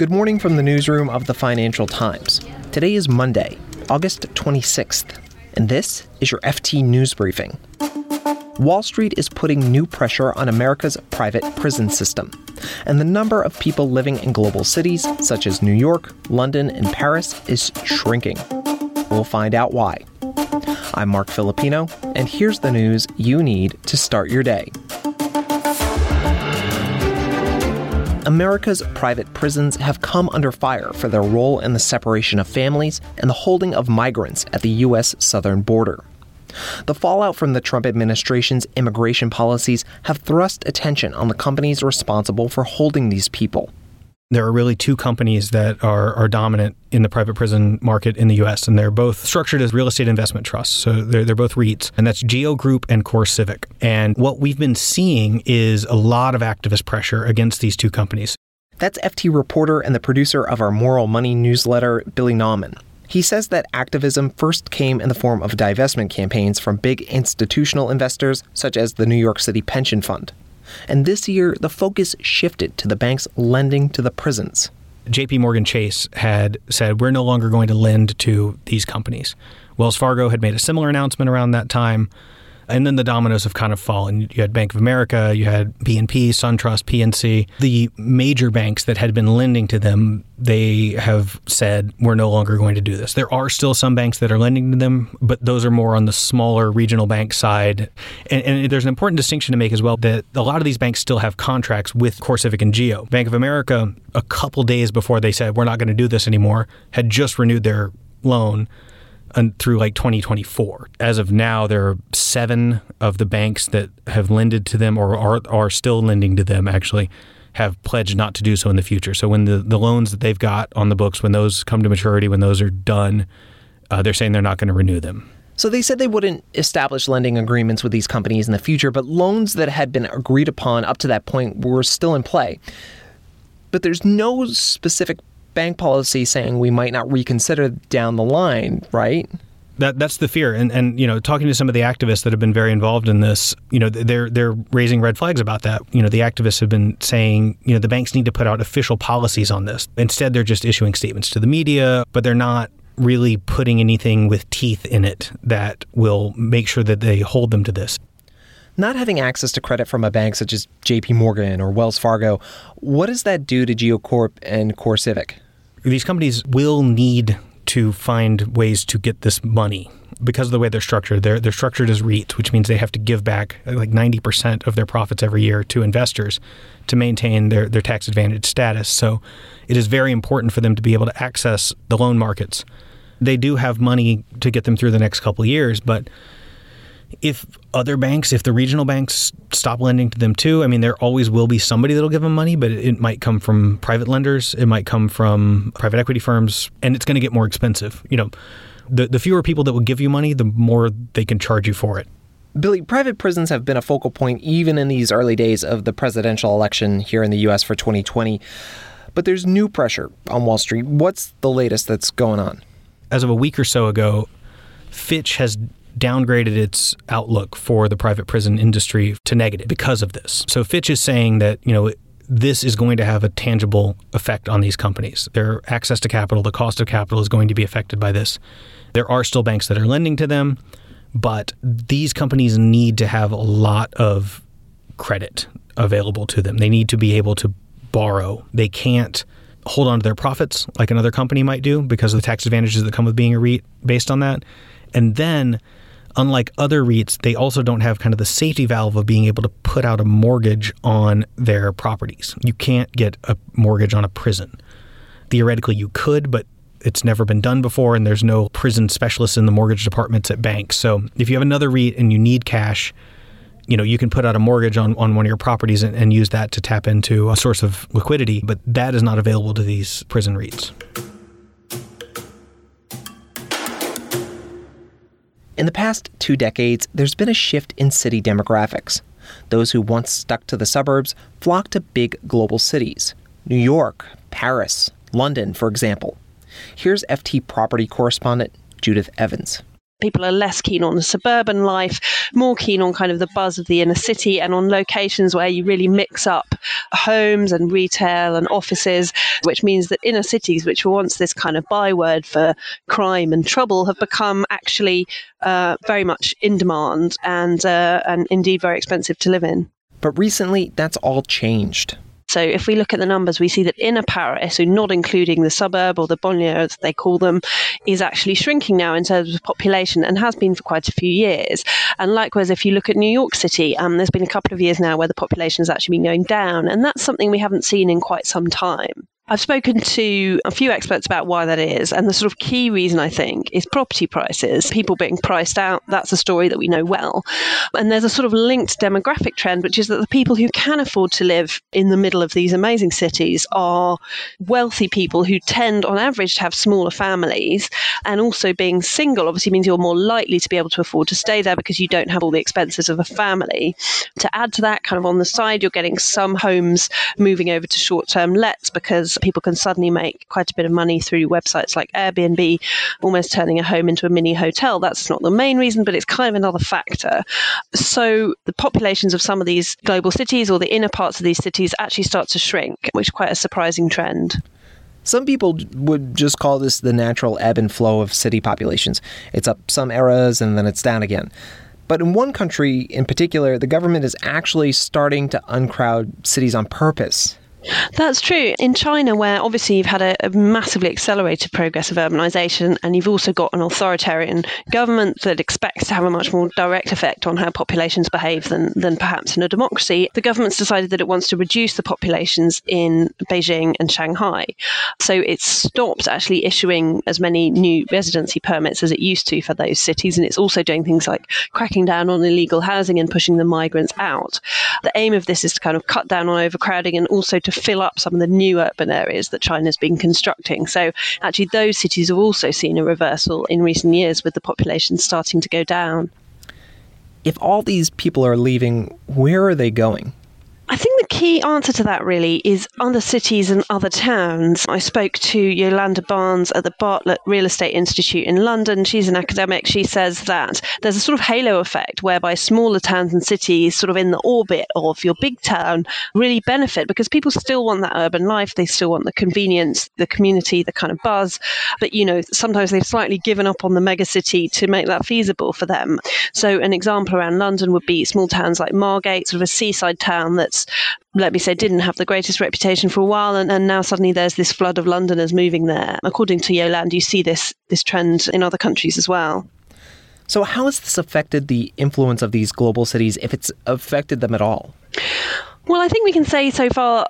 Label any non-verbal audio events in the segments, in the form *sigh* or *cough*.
Good morning from the newsroom of the Financial Times. Today is Monday, August 26th, and this is your FT News Briefing. Wall Street is putting new pressure on America's private prison system, and the number of people living in global cities such as New York, London, and Paris is shrinking. We'll find out why. I'm Marc Filippino, and here's the news you need to start your day. America's private prisons have come under fire for their role in the separation of families and the holding of migrants at the U.S. southern border. The fallout from the Trump administration's immigration policies have thrust attention on the companies responsible for holding these people there are really two companies that are, are dominant in the private prison market in the US, and they're both structured as real estate investment trusts. So they're, they're both REITs, and that's GEO Group and CoreCivic. And what we've been seeing is a lot of activist pressure against these two companies. That's FT reporter and the producer of our Moral Money newsletter, Billy Nauman. He says that activism first came in the form of divestment campaigns from big institutional investors such as the New York City Pension Fund. And this year, the focus shifted to the banks lending to the prisons. JP Morgan Chase had said, We're no longer going to lend to these companies. Wells Fargo had made a similar announcement around that time. And then the dominoes have kind of fallen. You had Bank of America, you had BNP, SunTrust, PNC. The major banks that had been lending to them, they have said, we're no longer going to do this. There are still some banks that are lending to them, but those are more on the smaller regional bank side. And, and there's an important distinction to make as well that a lot of these banks still have contracts with CoreCivic and Geo. Bank of America, a couple days before they said, we're not going to do this anymore, had just renewed their loan through like 2024. As of now, there are seven of the banks that have lended to them or are, are still lending to them actually have pledged not to do so in the future. So when the, the loans that they've got on the books, when those come to maturity, when those are done, uh, they're saying they're not going to renew them. So they said they wouldn't establish lending agreements with these companies in the future, but loans that had been agreed upon up to that point were still in play. But there's no specific bank policy saying we might not reconsider down the line, right? That that's the fear, and and you know, talking to some of the activists that have been very involved in this, you know, they're they're raising red flags about that. You know, the activists have been saying, you know, the banks need to put out official policies on this. Instead, they're just issuing statements to the media, but they're not really putting anything with teeth in it that will make sure that they hold them to this. Not having access to credit from a bank such as JP Morgan or Wells Fargo, what does that do to GeoCorp and CoreCivic? These companies will need to find ways to get this money because of the way they're structured. They're they're structured as REITs, which means they have to give back like 90% of their profits every year to investors to maintain their, their tax advantage status. So it is very important for them to be able to access the loan markets. They do have money to get them through the next couple of years, but if other banks, if the regional banks stop lending to them too, I mean, there always will be somebody that'll give them money, but it, might come from private lenders, it might come from private equity firms, and it's going to get more expensive. You know, the, the fewer people that will give you money, the more they can charge you for it. Billy, private prisons have been a focal point even in these early days of the presidential election here in the U.S. for 2020. But there's new pressure on Wall Street. What's the latest that's going on? As of a week or so ago, Fitch has downgraded its outlook for the private prison industry to negative because of this. So Fitch is saying that, you know, this is going to have a tangible effect on these companies. Their access to capital, the cost of capital is going to be affected by this. There are still banks that are lending to them, but these companies need to have a lot of credit available to them. They need to be able to borrow. They can't hold on to their profits like another company might do because of the tax advantages that come with being a REIT based on that. And then unlike other REITs, they also don't have kind of the safety valve of being able to put out a mortgage on their properties. You can't get a mortgage on a prison. Theoretically, you could, but it's never been done before, and there's no prison specialists in the mortgage departments at banks. So if you have another REIT and you need cash, you know, you can put out a mortgage on, on one of your properties and, and use that to tap into a source of liquidity, but that is not available to these prison REITs. In the past two decades, there's been a shift in city demographics. Those who once stuck to the suburbs flock to big global cities New York, Paris, London, for example. Here's FT property correspondent Judith Evans. People are less keen on the suburban life, more keen on kind of the buzz of the inner city and on locations where you really mix up homes and retail and offices, which means that inner cities, which were once this kind of byword for crime and trouble, have become actually uh, very much in demand and, uh, and indeed very expensive to live in. But recently, that's all changed. So if we look at the numbers, we see that inner Paris, so not including the suburb or the banlieue as they call them, is actually shrinking now in terms of population and has been for quite a few years. And likewise, if you look at New York City, um, there's been a couple of years now where the population has actually been going down, and that's something we haven't seen in quite some time. I've spoken to a few experts about why that is. And the sort of key reason, I think, is property prices. People being priced out. That's a story that we know well. And there's a sort of linked demographic trend, which is that the people who can afford to live in the middle of these amazing cities are wealthy people who tend, on average, to have smaller families. And also being single obviously means you're more likely to be able to afford to stay there because you don't have all the expenses of a family. To add to that, kind of on the side, you're getting some homes moving over to short term lets because people can suddenly make quite a bit of money through websites like Airbnb, almost turning a home into a mini hotel. That's not the main reason, but it's kind of another factor. So the populations of some of these global cities or the inner parts of these cities actually start to shrink, which is quite a surprising trend. Some people would just call this the natural ebb and flow of city populations. It's up some eras and then it's down again. But in one country in particular, the government is actually starting to uncrowd cities on purpose. That's true. In China, where obviously you've had a, a, massively accelerated progress of urbanization, and you've also got an authoritarian government that expects to have a much more direct effect on how populations behave than, than perhaps in a democracy, the government's decided that it wants to reduce the populations in Beijing and Shanghai. So it's stopped actually issuing as many new residency permits as it used to for those cities, and it's also doing things like cracking down on illegal housing and pushing the migrants out. The aim of this is to kind of cut down on overcrowding and also to to fill up some of the new urban areas that China's been constructing. So actually, those cities have also seen a reversal in recent years with the population starting to go down. If all these people are leaving, where are they going? Key answer to that really is other cities and other towns. I spoke to Yolande Barnes at the Bartlett Real Estate Institute in London. She's an academic. She says that there's a sort of halo effect whereby smaller towns and cities, sort of in the orbit of your big town, really benefit because people still want that urban life. They still want the convenience, the community, the kind of buzz. But, you know, sometimes they've slightly given up on the megacity to make that feasible for them. So, an example around London would be small towns like Margate, sort of a seaside town that's let me say, didn't have the greatest reputation for a while, and, and now suddenly there's this flood of Londoners moving there. According to Yolande, you see this this trend in other countries as well. So, how has this affected the influence of these global cities, if it's affected them at all? Well, I think we can say so far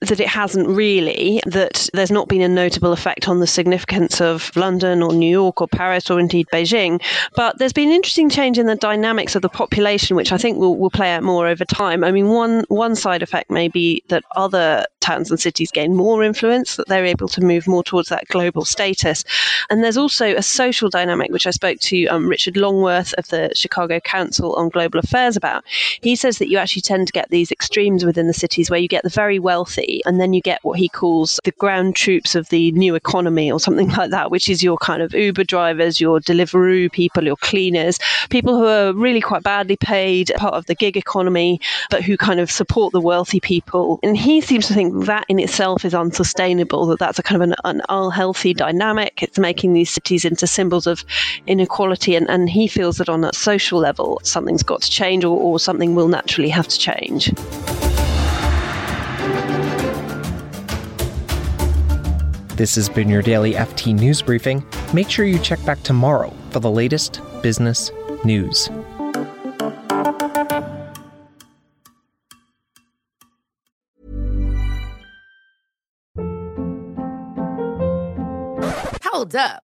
that it hasn't really, that there's not been a notable effect on the significance of London or New York or Paris or indeed Beijing. But there's been an interesting change in the dynamics of the population, which I think will, will play out more over time. I mean, one, one side effect may be that other towns and cities gain more influence, that they're able to move more towards that global status. And there's also a social dynamic, which I spoke to um, Richard Longworth of the Chicago Council on Global Affairs about. He says that you actually tend to get these extremes within the cities where you get the very wealthy and then you get what he calls the ground troops of the new economy or something *laughs* like that, which is your kind of Uber drivers, your Deliveroo people, your cleaners, people who are really quite badly paid, part of the gig economy, but who kind of support the wealthy people. And he seems to think that in itself is unsustainable, that that's a kind of an, an unhealthy dynamic. It's making these cities into symbols of inequality. And, and he feels that on a social level, something's got to change or, or something will naturally have to change. This has been your daily FT News Briefing. Make sure you check back tomorrow for the latest business news. Hold up.